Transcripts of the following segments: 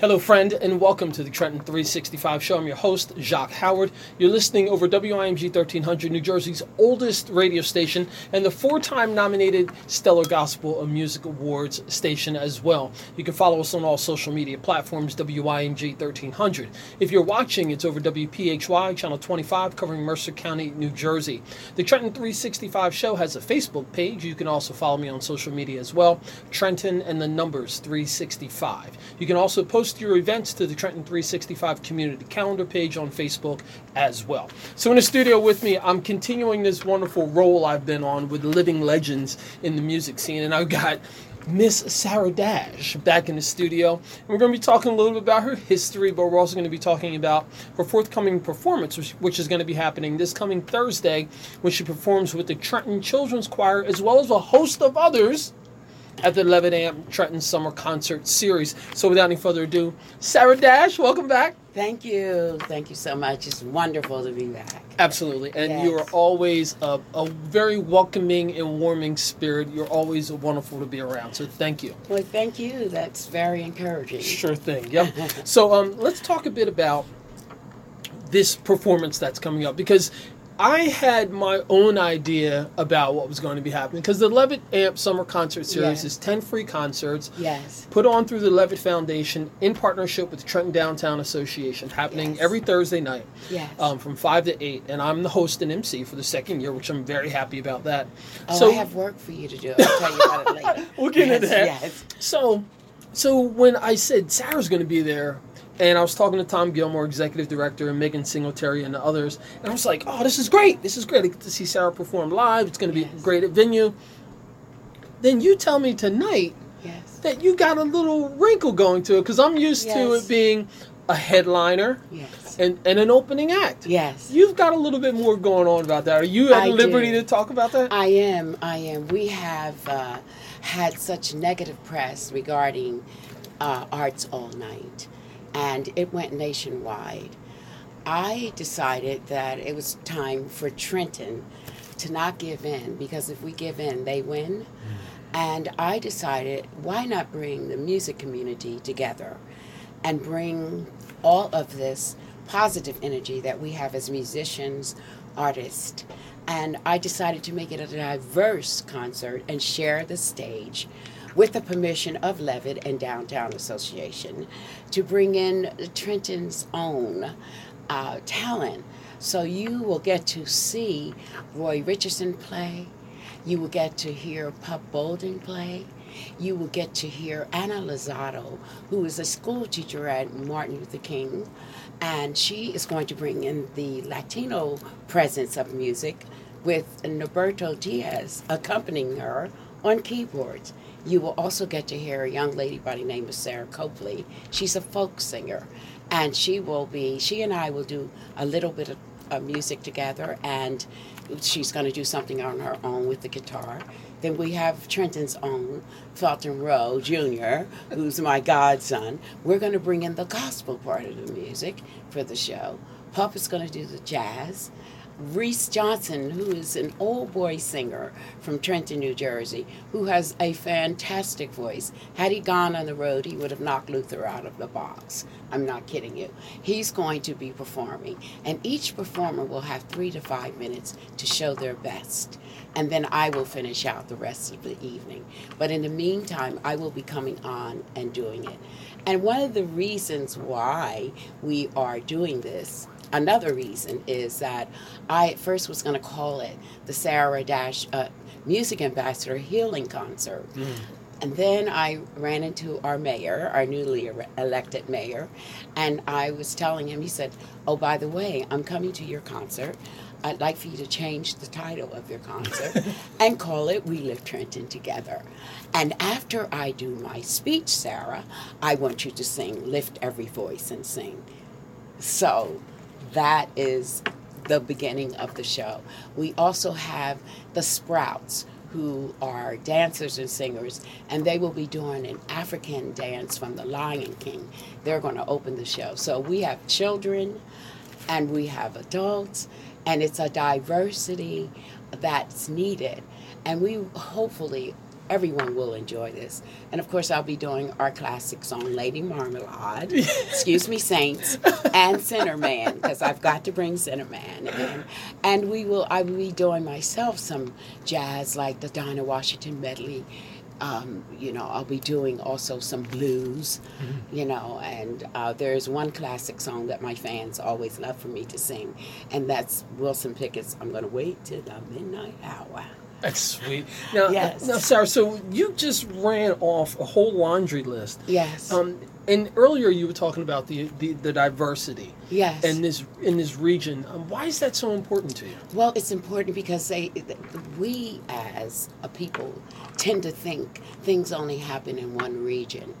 Hello, friend, and welcome to the Trenton 365 show. I'm your host, Jacques Howard. You're listening over WIMG 1300, New Jersey's oldest radio station, and the four time nominated Stellar Gospel of Music Awards station as well. You can follow us on all social media platforms, WIMG 1300. If you're watching, it's over WPHY, Channel 25, covering Mercer County, New Jersey. The Trenton 365 show has a Facebook page. You can also follow me on social media as well, Trenton and the numbers 365. You can also post your events to the Trenton 365 community calendar page on Facebook as well. So, in the studio with me, I'm continuing this wonderful role I've been on with living legends in the music scene, and I've got Miss Sarah Dash back in the studio. And we're going to be talking a little bit about her history, but we're also going to be talking about her forthcoming performance, which, which is going to be happening this coming Thursday when she performs with the Trenton Children's Choir as well as a host of others at the Levitt Amp Trenton Summer Concert Series. So without any further ado, Sarah Dash, welcome back. Thank you. Thank you so much. It's wonderful to be back. Absolutely. And Yes. you are always a, a very welcoming and warming spirit. You're always wonderful to be around. So thank you. Well, thank you. That's very encouraging. Sure thing. Yep. so um, let's talk a bit about this performance that's coming up because I had my own idea about what was going to be happening because the Levitt Amp Summer Concert Series is 10 free concerts Yes. put on through the Levitt Foundation in partnership with the Trenton Downtown Association happening Yes. every Thursday night Yes. um, from 5 to 8 and I'm the host and MC for the second year which I'm very happy about that. oh, so I have work for you to do. I'll tell you about it later. We'll get into yes, that. Yes. So, so when I said Sarah's going to be there, and I was talking to Tom Gilmore, executive director, and Megan Singletary, and the others, and I was like, "Oh, this is great! This is great! I get to see Sarah perform live. It's going to be Yes. great at venue." Then you tell me tonight Yes. that you got a little wrinkle going to it because I'm used to it being a headliner Yes. and, and an opening act. Yes. You've got a little bit more going on about that. Are you at I liberty do. to talk about that? I am. I am. We have uh, had such negative press regarding uh, Arts All Night, and it went nationwide. I decided that it was time for Trenton to not give in because if we give in, they win. Mm. And I decided, why not bring the music community together and bring all of this positive energy that we have as musicians, artists. And I decided to make it a diverse concert and share the stage with the permission of Levitt and Downtown Association to bring in Trenton's own uh, talent. So you will get to see Roy Richardson play. You will get to hear Pup Bolden play. You will get to hear Anna Lozado, who is a school teacher at Martin Luther King, and she is going to bring in the Latino presence of music with Norberto Diaz accompanying her on keyboards. You will also get to hear a young lady by the name of Sarah Copley. She's a folk singer, and she will be, she and I will do a little bit of music together, and she's going to do something on her own with the guitar. Then we have Trenton's own Felton Rowe Jr., who's my godson. We're going to bring in the gospel part of the music for the show. Pup is going to do the jazz. Reese Johnson, who is an old boy singer from Trenton, New Jersey, who has a fantastic voice. Had he gone on the road, he would have knocked Luther out of the box. I'm not kidding you. He's going to be performing, and each performer will have three to five minutes to show their best. And then I will finish out the rest of the evening. But in the meantime, I will be coming on and doing it. And one of the reasons why we are doing this another reason is that I at first was going to call it the Sarah Dash uh, Music Ambassador Healing Concert. And then I ran into our mayor, our newly ere- elected mayor, and I was telling him, he said, Oh, by the way, I'm coming to your concert. I'd like for you to change the title of your concert and call it We Live Trenton Together. And after I do my speech, Sarah, I want you to sing Lift Every Voice and Sing. So that is the beginning of the show. We also have the Sprouts, who are dancers and singers, and they will be doing an African dance from The Lion King. They're going to open the show. So we have children and we have adults, and it's a diversity that's needed. And we hopefully everyone will enjoy this. And of course, I'll be doing our classic song, Lady Marmalade, excuse me, Saints, and Sinnerman, because I've got to bring Sinnerman in. And we will, I will be doing myself some jazz like the Dinah Washington medley. Um, you know, I'll be doing also some blues, mm-hmm. you know, and uh, there's one classic song that my fans always love for me to sing, and that's Wilson Pickett's I'm Gonna Wait Till the Midnight Hour. That's sweet. Now, yes. now, Sarah. So you just ran off a whole laundry list. Yes. Um, and earlier you were talking about the the, the diversity. Yes. In this in this region, um, why is that so important to you? Well, it's important because they, we as a people tend to think things only happen in one region,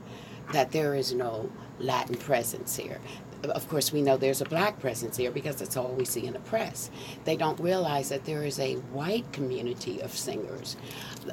that there is no Latin presence here of course, we know there's a black presence here because that's all we see in the press. They don't realize that there is a white community of singers.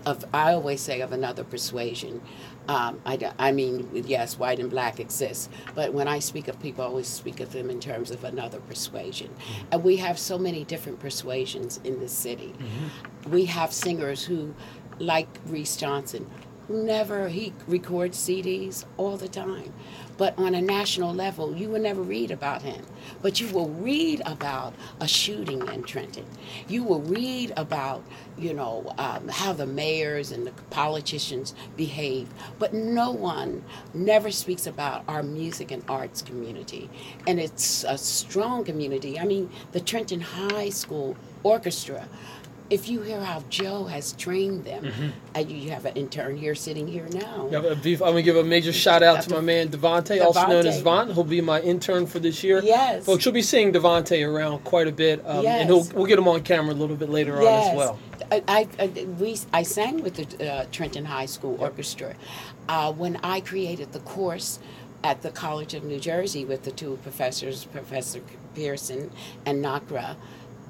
Of I always say of another persuasion. Um, I, I mean, yes, white and black exist, but when I speak of people, I always speak of them in terms of another persuasion. Mm-hmm. And we have so many different persuasions in the city. Mm-hmm. We have singers who, like Reese Johnson, never, he records CDs all the time but on a national level, you will never read about him. But you will read about a shooting in Trenton. You will read about, you know, um, how the mayors and the politicians behave. But no one never speaks about our music and arts community. And it's a strong community. I mean, the Trenton High School Orchestra if you hear how Joe has trained them, mm-hmm. and you have an intern here sitting here now. Yeah, I'm gonna give a major shout out to my man Devonte, also known as Vaughn. He'll be my intern for this year. Yes, folks, you'll be seeing Devonte around quite a bit, um, yes. and we'll get him on camera a little bit later yes. on as well. I, I, we, I sang with the uh, Trenton High School Orchestra uh, when I created the course at the College of New Jersey with the two professors, Professor Pearson and Nakra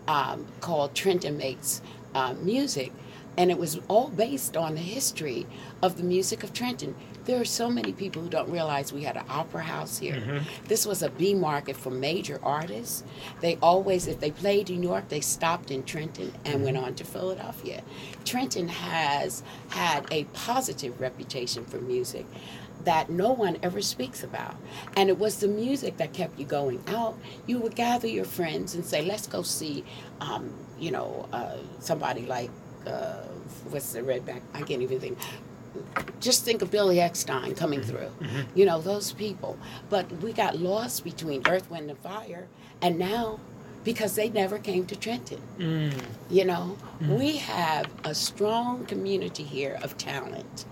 um, called Trenton Makes uh, Music, and it was all based on the history of the music of Trenton. There are so many people who don't realize we had an opera house here. Mm-hmm. This was a B market for major artists. They always, if they played New York, they stopped in Trenton and mm-hmm. went on to Philadelphia. Trenton has had a positive reputation for music that no one ever speaks about. And it was the music that kept you going out. You would gather your friends and say, let's go see, um, you know, uh, somebody like, uh, what's the redback? I can't even think. Just think of Billy Eckstine coming mm-hmm. through. Mm-hmm. You know, those people. But we got lost between Earth, Wind, and Fire. And now because they never came to Trenton. Mm. You know, mm. we have a strong community here of talent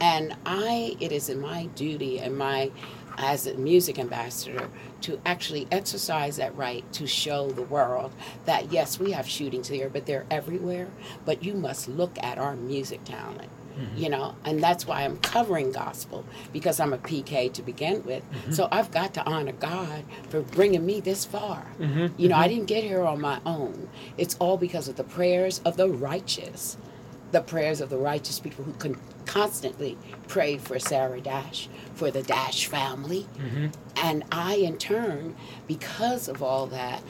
and I, it is in my duty and my, as a music ambassador, to actually exercise that right to show the world that yes, we have shootings here, but they're everywhere. But you must look at our music talent. Mm-hmm. You know, and that's why I'm covering gospel because I'm a PK to begin with. Mm-hmm. So I've got to honor God for bringing me this far. Mm-hmm. You know, I mm-hmm. didn't get here on my own. It's all because of the prayers of the righteous the prayers of the righteous people who can constantly pray for Sarah Dash, for the Dash family. Mm-hmm. And I, in turn, because of all that,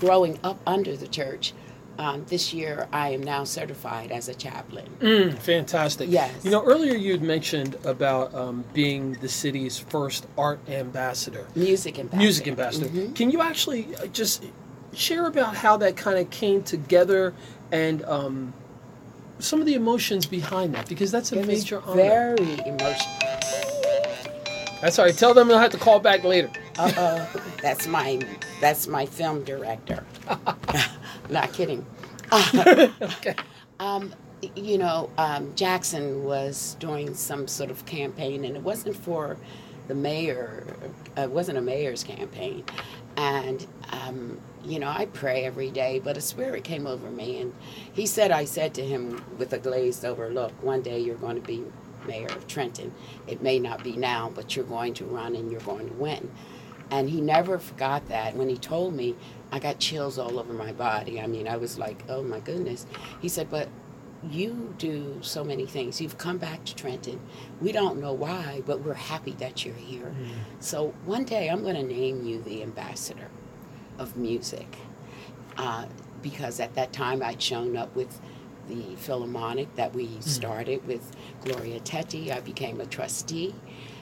growing up under the church, um, this year I am now certified as a chaplain. Mm, fantastic. Yes. You know, earlier you had mentioned about um, being the city's first art ambassador, music ambassador. Music ambassador. Mm-hmm. Can you actually uh, just share about how that kind of came together and um, some of the emotions behind that because that's a it major honor. Very emotional. That's all right. Tell them they'll have to call back later. Uh oh, that's my that's my film director. Not kidding. okay. Um, you know, um, Jackson was doing some sort of campaign, and it wasn't for the mayor. Uh, it wasn't a mayor's campaign, and um, you know, I pray every day, but a spirit came over me, and he said, I said to him with a glazed over look, one day you're going to be mayor of Trenton. It may not be now, but you're going to run and you're going to win. And he never forgot that. When he told me, I got chills all over my body. I mean, I was like, oh my goodness. He said, but you do so many things. You've come back to Trenton. We don't know why, but we're happy that you're here. Mm. So one day I'm going to name you the ambassador of music uh, because at that time I'd shown up with the Philharmonic that we started with Gloria Tetti. I became a trustee.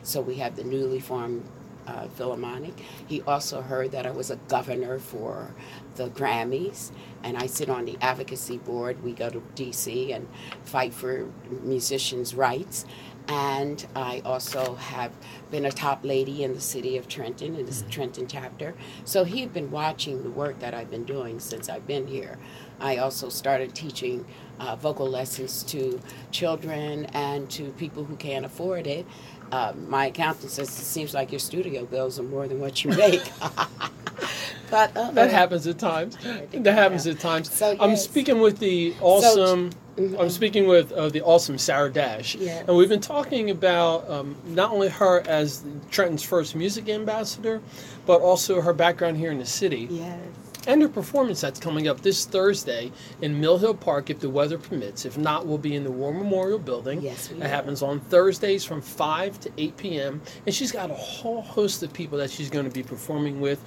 So we have the newly formed uh, Philharmonic. He also heard that I was a governor for the Grammys, and I sit on the advocacy board. We go to DC and fight for musicians' rights. And I also have been a top lady in the city of Trenton, in the Trenton chapter. So he had been watching the work that I've been doing since I've been here. I also started teaching uh, vocal lessons to children and to people who can't afford it. Uh, my accountant says it seems like your studio bills are more than what you make. but uh, That happens at times. That happens at times. So, I'm speaking with the awesome. Mhm. I'm speaking with uh, the awesome Sarah Dash, Yes. and we've been talking about um, not only her as Trenton's first music ambassador, but also her background here in the city Yes. and her performance that's coming up this Thursday in Mill Hill Park if the weather permits. If not, we'll be in the War Memorial Building. Yes, we It will. happens on Thursdays from 5 to 8 p.m. And she's got a whole host of people that she's going to be performing with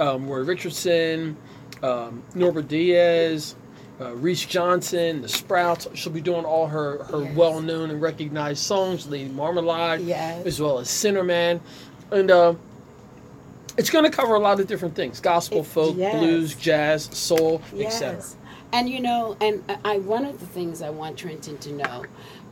um, Roy Richardson, um, Norbert Diaz. Uh, Reese Johnson, the Sprouts. She'll be doing all her, her Yes. well known and recognized songs, Lady Marmalade, Yes. as well as Sinnerman. And uh, it's going to cover a lot of different things gospel, It- folk, yes. blues, jazz, soul, etc. And you know, and I one of the things I want Trenton to know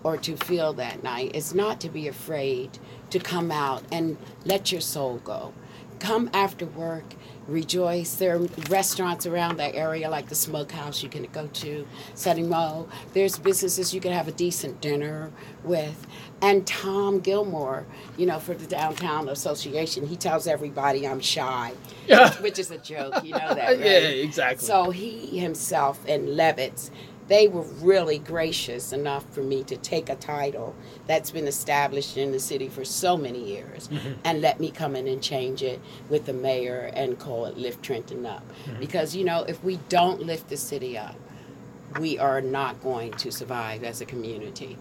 or to feel that night is not to be afraid to come out and let your soul go. Come after work, rejoice. There are restaurants around that area like the Smokehouse you can go to, Setting Mo. There's businesses you can have a decent dinner with. And Tom Gilmore, you know, for the Downtown Association, he tells everybody I'm shy. Yeah. Which is a joke, you know that, right? Yeah, exactly. So he himself and Levitz, they were really gracious enough for me to take a title that's been established in the city for so many years Mm-hmm. and let me come in and change it with the mayor and call it Lift Trenton Up. Mm-hmm. Because, you know, if we don't lift the city up, we are not going to survive as a community.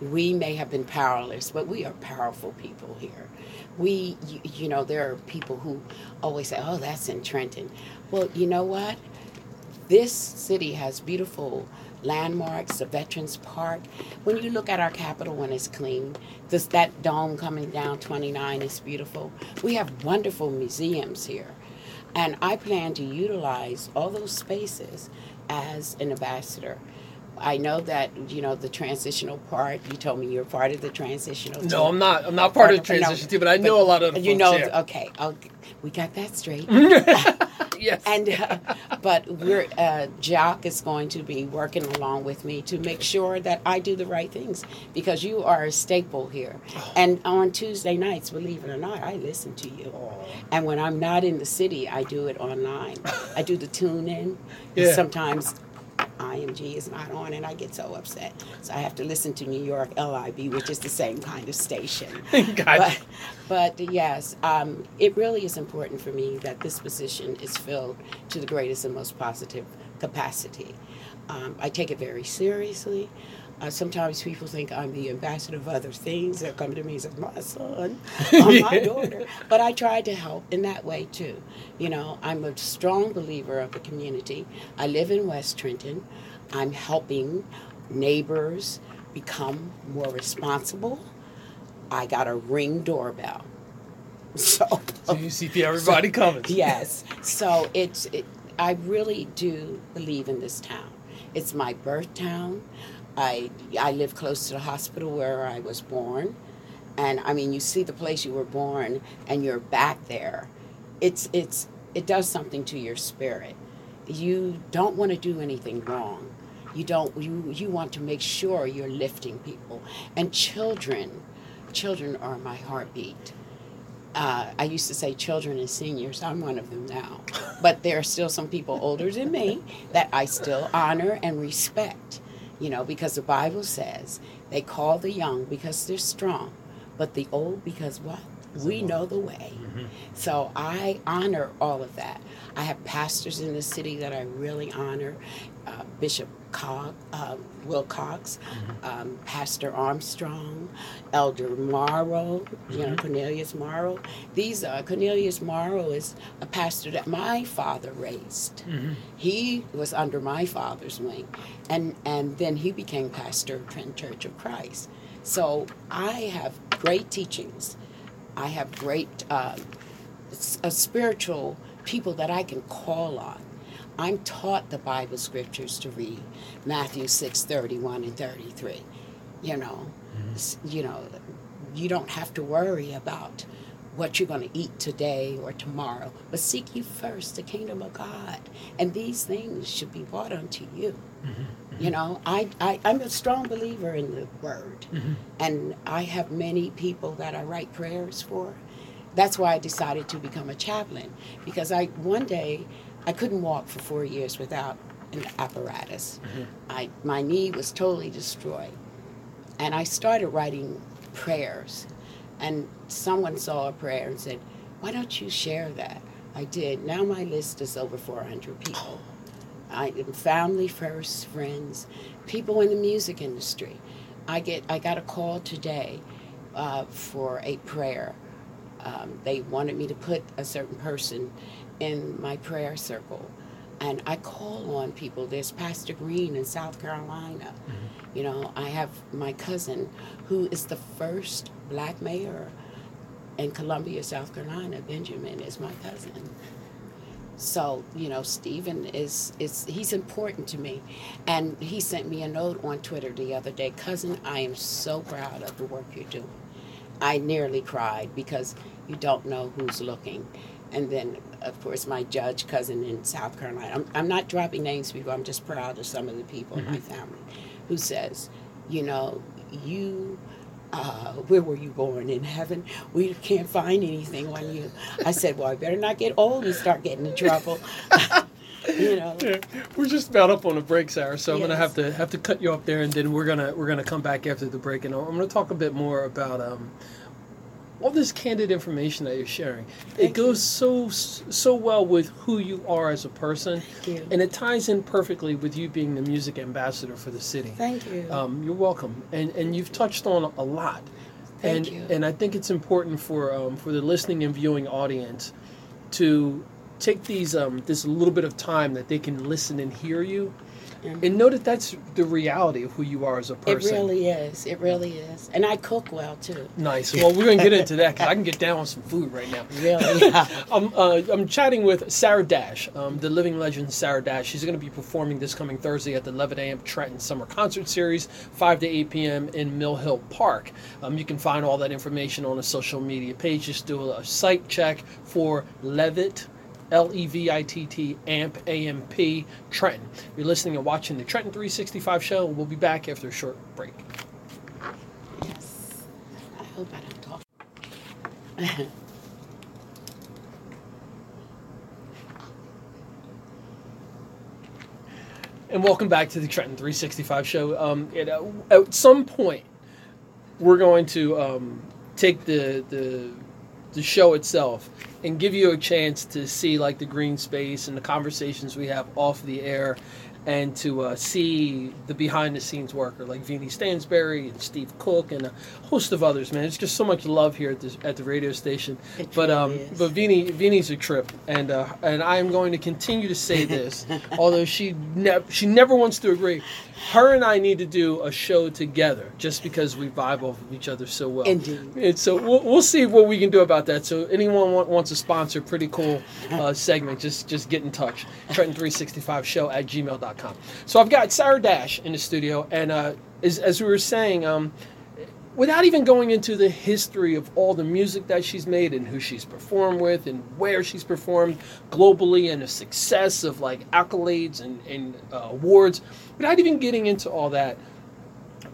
We may have been powerless, but we are powerful people here. We, you, you know, there are people who always say, oh, that's in Trenton. Well, you know what? This city has beautiful landmarks, the Veterans Park. When you look at our Capitol when it's clean, this, that dome coming down 29 is beautiful. We have wonderful museums here. And I plan to utilize all those spaces as an ambassador. I know that, you know, the transitional part, you told me you're part of the transitional no, team. I'm not. I'm not oh, part of the No, transition team, but I know a lot of the You folks know, okay, we got that straight. yes. And uh, but we're uh, Jacques is going to be working along with me to make sure that I do the right things because you are a staple here. And on Tuesday nights, believe it or not, I listen to you. And when I'm not in the city, I do it online. I do the tune in. Yeah. Sometimes IMG is not on, and I get so upset. So I have to listen to New York LIB, which is the same kind of station. Gotcha. But, but yes, um, it really is important for me that this position is filled to the greatest and most positive capacity. Um, I take it very seriously. Uh, sometimes people think I'm the ambassador of other things. They'll come to me and say, my son, or my daughter. But I try to help in that way too. You know, I'm a strong believer of the community. I live in West Trenton. I'm helping neighbors become more responsible. I got a ring doorbell. So, so you see everybody coming. yes. So it's it, I really do believe in this town. It's my birth town. I I live close to the hospital where I was born. And I mean, you see the place you were born and you're back there. It's it's it does something to your spirit. You don't want to do anything wrong. You don't you you want to make sure you're lifting people. And children children are my heartbeat uh, I used to say children and seniors. I'm one of them now. But there are still some people older than me that I still honor and respect, you know, because the Bible says they call the young because they're strong, but the old because what? We know the way. Mm-hmm. So I honor all of that. I have pastors in the city that I really honor. Uh, Bishop Cog, uh, Wilcox, Mm-hmm. um, Pastor Armstrong, Elder Morrow, you Mm-hmm. know, Cornelius Morrow. These are, Cornelius Morrow is a pastor that my father raised. Mm-hmm. He was under my father's wing. And, and then he became pastor of Trenton Church of Christ. So I have great teachings. I have great uh, uh, spiritual people that I can call on. I'm taught the Bible scriptures to read Matthew 6 31 and 33. You know, mm-hmm. S- you know, you don't have to worry about what you're going to eat today or tomorrow, but seek you first the kingdom of God, and these things should be brought unto you. Mm-hmm. Mm-hmm. You know, I, I, I'm a strong believer in the word, and I have many people that I write prayers for. That's why I decided to become a chaplain because I one day I couldn't walk for four years without an apparatus. I my knee was totally destroyed, and I started writing prayers, and someone saw a prayer and said, "Why don't you share that?" I did. Now my list is over 400 people. I am family first, friends, people in the music industry. I get I got a call today uh, for a prayer. Um, they wanted me to put a certain person in my prayer circle, and I call on people. There's Pastor Green in South Carolina. Mm-hmm. You know, I have my cousin who is the first black mayor in Columbia, South Carolina. Benjamin is my cousin. So you know, Stephen is is he's important to me, and he sent me a note on Twitter the other day, cousin. I am so proud of the work you're doing. I nearly cried because you don't know who's looking, and then of course my judge cousin in South Carolina. I'm, I'm not dropping names, people. I'm just proud of some of the people in my family, who says, you know, you uh, where were you born in heaven? We can't find anything on you. I said, well, I better not get old and start getting in trouble. you know. Yeah, we're just about up on a break, Sarah. So I'm gonna have to have to cut you off there, and then we're gonna we're gonna come back after the break, and I'm gonna talk a bit more about um, all this candid information that you're sharing. it Thank you. goes so so well with who you are as a person, you. and it ties in perfectly with you being the music ambassador for the city. Thank you. Um, you're welcome, and and you've touched on a lot, Thank and you. and I think it's important for um, for the listening and viewing audience to take these um, this little bit of time that they can listen and hear you, Mhm. and know that that's the reality of who you are as a person. it really is. It really is. And I cook well too. Nice. Well, we're gonna get into that because I can get down on some food right now. Really. I'm, uh, I'm chatting with Sarah Dash, um, the living legend Sarah Dash. She's going to be performing this coming Thursday at the Levitt Amp Trenton Summer Concert Series, 5 to 8 p.m. in Mill Hill Park. Um, you can find all that information on a social media page. Just do a site check for Levitt. L E V I T T AMP AMP Trenton. You're listening and watching the Trenton 365 show. We'll be back after a short break. yes. I hope I don't talk. And welcome back to the Trenton 365 show. Um, at, uh, at some point, we're going to um, take the, the the show itself and give you a chance to see like the green space and the conversations we have off the air, and to uh, see the behind the scenes worker like Vinny Stansberry and Steve Cook and a host of others. Man, it's just so much love here at the at the radio station. It but um, is. but Vinny Vinny's a trip, and uh, and I am going to continue to say this, although she ne- she never wants to agree. Her and I need to do a show together, just because we vibe off of each other so well. Indeed. And so we'll, we'll see what we can do about that. So anyone want, wants to sponsor, pretty cool uh, segment, just just get in touch. Trenton365 show at gmail.com. So I've got Sarah Dash in the studio, and uh, as, as we were saying, um, without even going into the history of all the music that she's made and who she's performed with and where she's performed globally and the success of like accolades and, and uh, awards, without even getting into all that,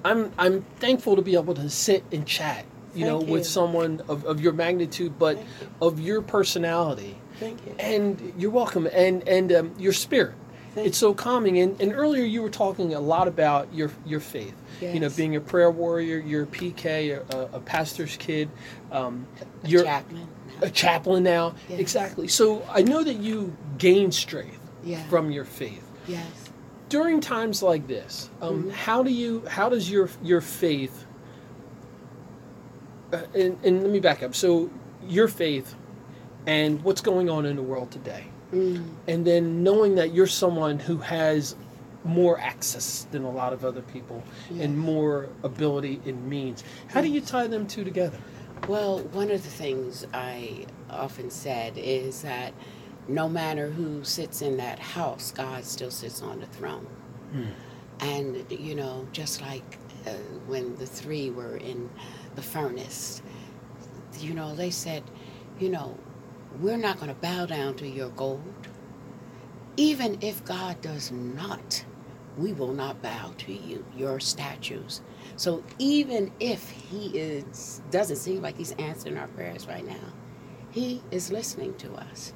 I'm I'm thankful to be able to sit and chat, you know, Thank with someone of, of your magnitude, but Thank of your personality. Thank you. And you're welcome, and and um, your spirit. It's so calming. And, and earlier you were talking a lot about your your faith. You know, being a prayer warrior, you're a PK, a, a pastor's kid. Um, A you're chaplain. a chaplain now. Yes. Exactly. So I know that you gain strength Yeah. from your faith. Yes. During times like this, um, Mhm. how do you how does your your faith uh, and, and let me back up. So your faith and what's going on in the world today. Mm. And then knowing that you're someone who has more access than a lot of other people Yes. and more ability and means. How do you tie them two together? Well, one of the things I often said is that no matter who sits in that house, God still sits on the throne. And, you know, just like uh, when the three were in the furnace, you know, they said, you know, we're not going to bow down to your gold. Even if God does not, we will not bow to you, your statues. So even if he is doesn't seem like he's answering our prayers right now, he is listening to us.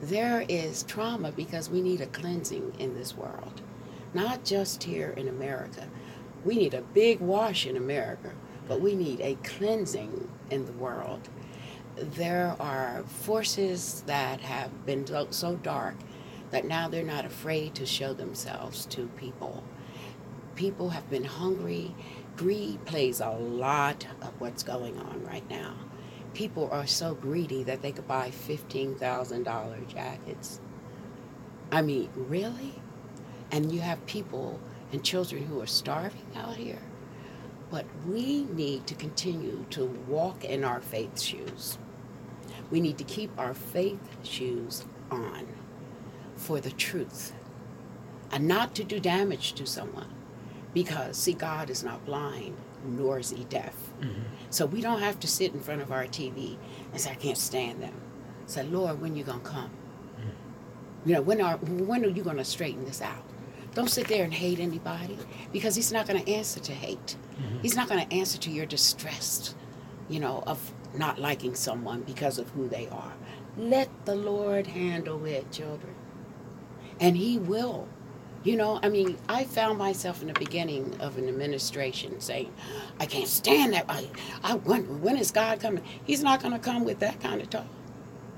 There is trauma because we need a cleansing in this world. Not just here in America. We need a big wash in America, but we need a cleansing in the world. There are forces that have been so- dark that now they're not afraid to show themselves to people. People have been hungry. Greed plays a lot of what's going on right now. People are so greedy that they could buy $15,000 jackets. I mean, really? And you have people and children who are starving out here. But we need to continue to walk in our faith shoes. We need to keep our faith shoes on for the truth and not to do damage to someone. Because, see, God is not blind, nor is he deaf. Mm-hmm. So we don't have to sit in front of our TV and say, I can't stand them. Say, Lord, when you going to come? Mm-hmm. You know, when are, when are you going to straighten this out? Don't sit there and hate anybody because he's not going to answer to hate. Mm-hmm. He's not going to answer to your distress, you know, of not liking someone because of who they are. Let the Lord handle it, children. And he will. You know, I mean, I found myself in the beginning of an administration saying, I can't stand that. I, I wonder, when is God coming? He's not going to come with that kind of talk.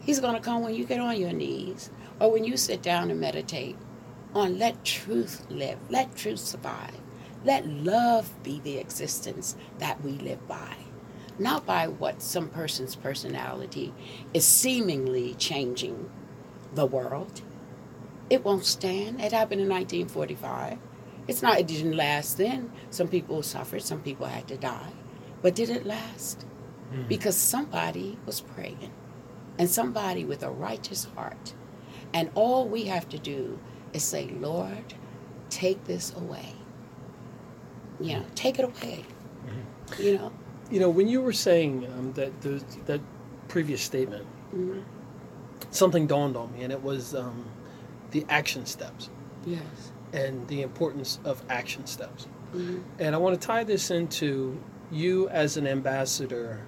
He's going to come when you get on your knees or when you sit down and meditate on let truth live, let truth survive, let love be the existence that we live by. Not by what some person's personality is seemingly changing the world. It won't stand. It happened in 1945. It's not, it didn't last then. Some people suffered, some people had to die. But did it last? Hmm. Because somebody was praying and somebody with a righteous heart. And all we have to do is say, Lord, take this away. You know, take it away. You know? You know, when you were saying um, that the, that previous statement, Mhm. something dawned on me, and it was um, the action steps Yes. and the importance of action steps. Mhm. And I want to tie this into you as an ambassador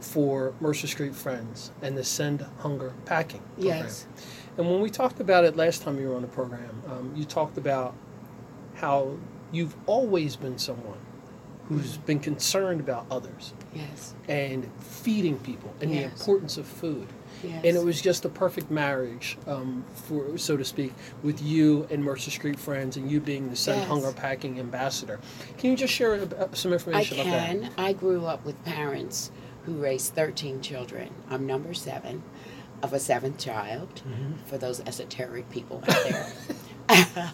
for Mercer Street Friends and the Send Hunger Packing program. Yes. And when we talked about it last time you were on the program, um, you talked about how you've always been someone who's been concerned about others Yes. and feeding people and the importance of food. Yes. And it was just a perfect marriage, um, for so to speak, with you and Mercer Street Friends, and you being the Send Yes. Hunger Packing ambassador. Can you just share some I information about that? can. I grew up with parents who raised 13 children. I'm number seven of a seventh child, Mm-hmm. for those esoteric people out there.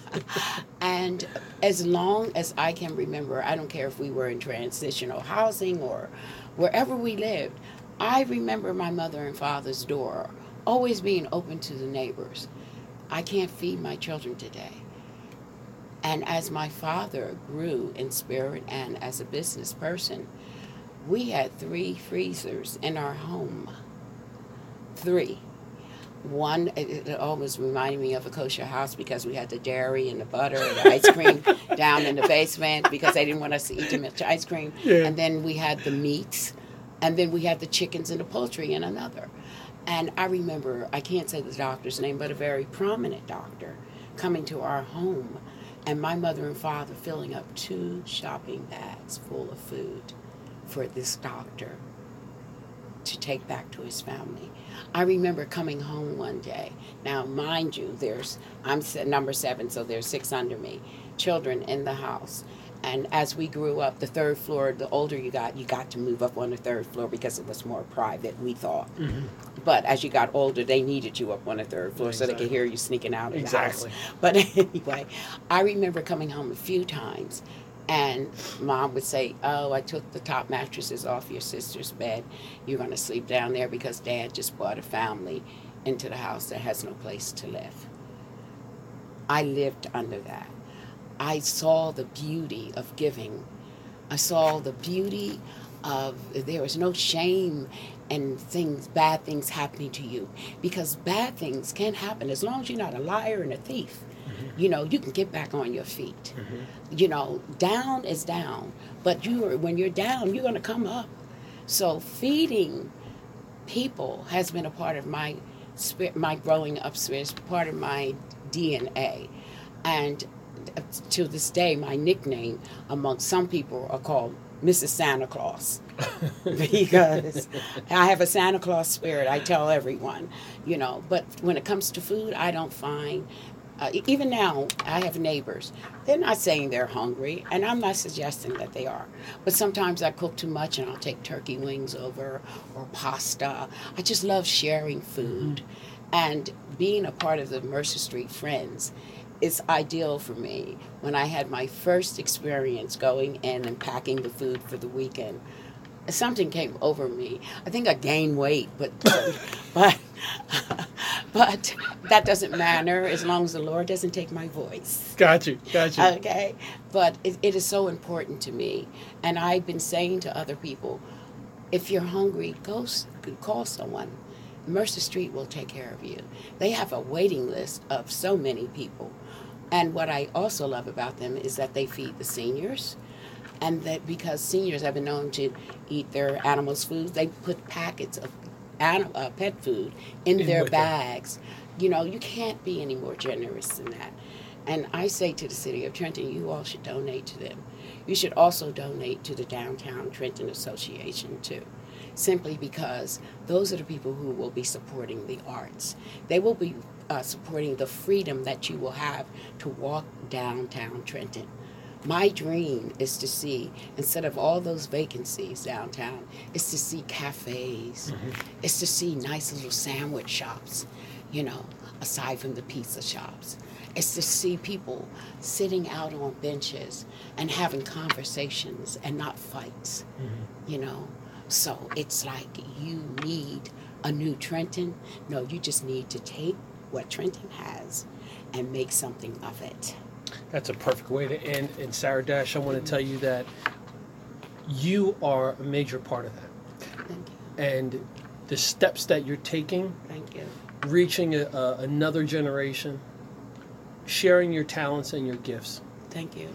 and as long as I can remember, I don't care if we were in transitional housing or wherever we lived, I remember my mother and father's door always being open to the neighbors. I can't feed my children today. And as my father grew in spirit and as a business person, we had three freezers in our home. Three. One, it, it always reminded me of a kosher house because we had the dairy and the butter and the ice cream down in the basement because they didn't want us to eat too much ice cream. Yeah. And then we had the meats, and then we had the chickens and the poultry in another. And I remember, I can't say the doctor's name, but a very prominent doctor coming to our home and my mother and father filling up two shopping bags full of food for this doctor to take back to his family. I remember coming home one day. Now, mind you, there's I'm number seven, so there's six under me, children in the house. And as we grew up, the third floor, the older you got, you got to move up on the third floor because it was more private, we thought. Mm-hmm. But as you got older, they needed you up on the third floor so they could hear you sneaking out of Exactly. the house. But anyway, I remember coming home a few times and mom would say, Oh, I took the top mattresses off your sister's bed. You're going to sleep down there because dad just brought a family into the house that has no place to live. I lived under that. I saw the beauty of giving. I saw the beauty of there was no shame and things bad things happening to you because bad things can happen as long as you're not a liar and a thief. You know, you can get back on your feet. Mm-hmm. You know, down is down, but you are, when you're down, you're going to come up. So feeding people has been a part of my spirit, my growing up spirit, part of my DNA, and to this day, my nickname among some people are called Mrs. Santa Claus because I have a Santa Claus spirit. I tell everyone, you know. But when it comes to food, I don't find. Uh, even now, I have neighbors. They're not saying they're hungry, and I'm not suggesting that they are. But sometimes I cook too much, and I'll take turkey wings over or pasta. I just love sharing food, and being a part of the Mercer Street Friends is ideal for me. When I had my first experience going in and packing the food for the weekend, something came over me. I think I gained weight, but but but that doesn't matter as long as the Lord doesn't take my voice. Got you. Got you. Okay, but it, it is so important to me, and I've been saying to other people, if you're hungry, go call someone. Mercer Street will take care of you. They have a waiting list of so many people, and what I also love about them is that they feed the seniors, and that because seniors have been known to eat their animals' food, they put packets of anim- uh, pet food in In their bags. You know, you can't be any more generous than that. And I say to the city of Trenton, you all should donate to them. You should also donate to the Downtown Trenton Association too, simply because those are the people who will be supporting the arts. They will be uh, supporting the freedom that you will have to walk downtown Trenton. My dream is to see, instead of all those vacancies downtown, is to see cafes, mm-hmm. is to see nice little sandwich shops, you know, aside from the pizza shops. It's to see people sitting out on benches and having conversations and not fights, mm-hmm. you know. So it's like you need a new Trenton. No, you just need to take what Trenton has and make something of it. That's a perfect way to end. And Sarah Dash, I want to tell you that you are a major part of that. Thank you. And the steps that you're taking, Thank you. reaching a, a, another generation, sharing your talents and your gifts, Thank you.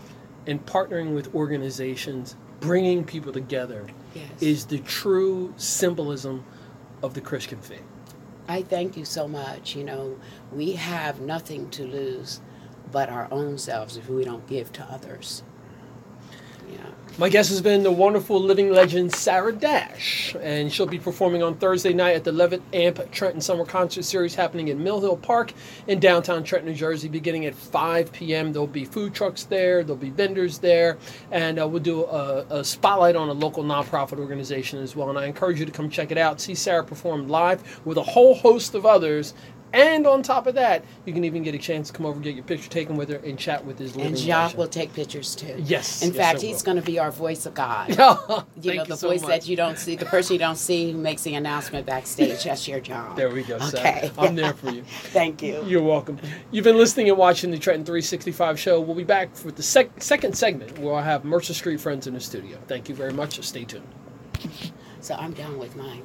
and partnering with organizations, bringing people together Yes. is the true symbolism of the Christian faith. I thank you so much. You know, we have nothing to lose but our own selves if we don't give to others. Yeah. My guest has been the wonderful living legend Sarah Dash, and she'll be performing on Thursday night at the Levitt Amp Trenton Summer Concert Series happening in Mill Hill Park in downtown Trenton, New Jersey, beginning at 5 p.m. There'll be food trucks there, there'll be vendors there, and uh, we'll do a, a spotlight on a local nonprofit organization as well. And I encourage you to come check it out, see Sarah perform live with a whole host of others. And on top of that, you can even get a chance to come over, get your picture taken with her, and chat with his living And Jacques will take pictures too. Yes, In yes, fact, he's going to be our voice of God. Thank You know, the so voice much. that you don't see, the person you don't see who makes the announcement backstage. That's your job. There we go, Sarah. Okay. I'm there for you. Thank you. You're welcome. You've been listening and watching the Trenton 365 show. We'll be back with the sec- second segment where I have Mercer Street friends in the studio. Thank you very much. Stay tuned. So I'm done with mine.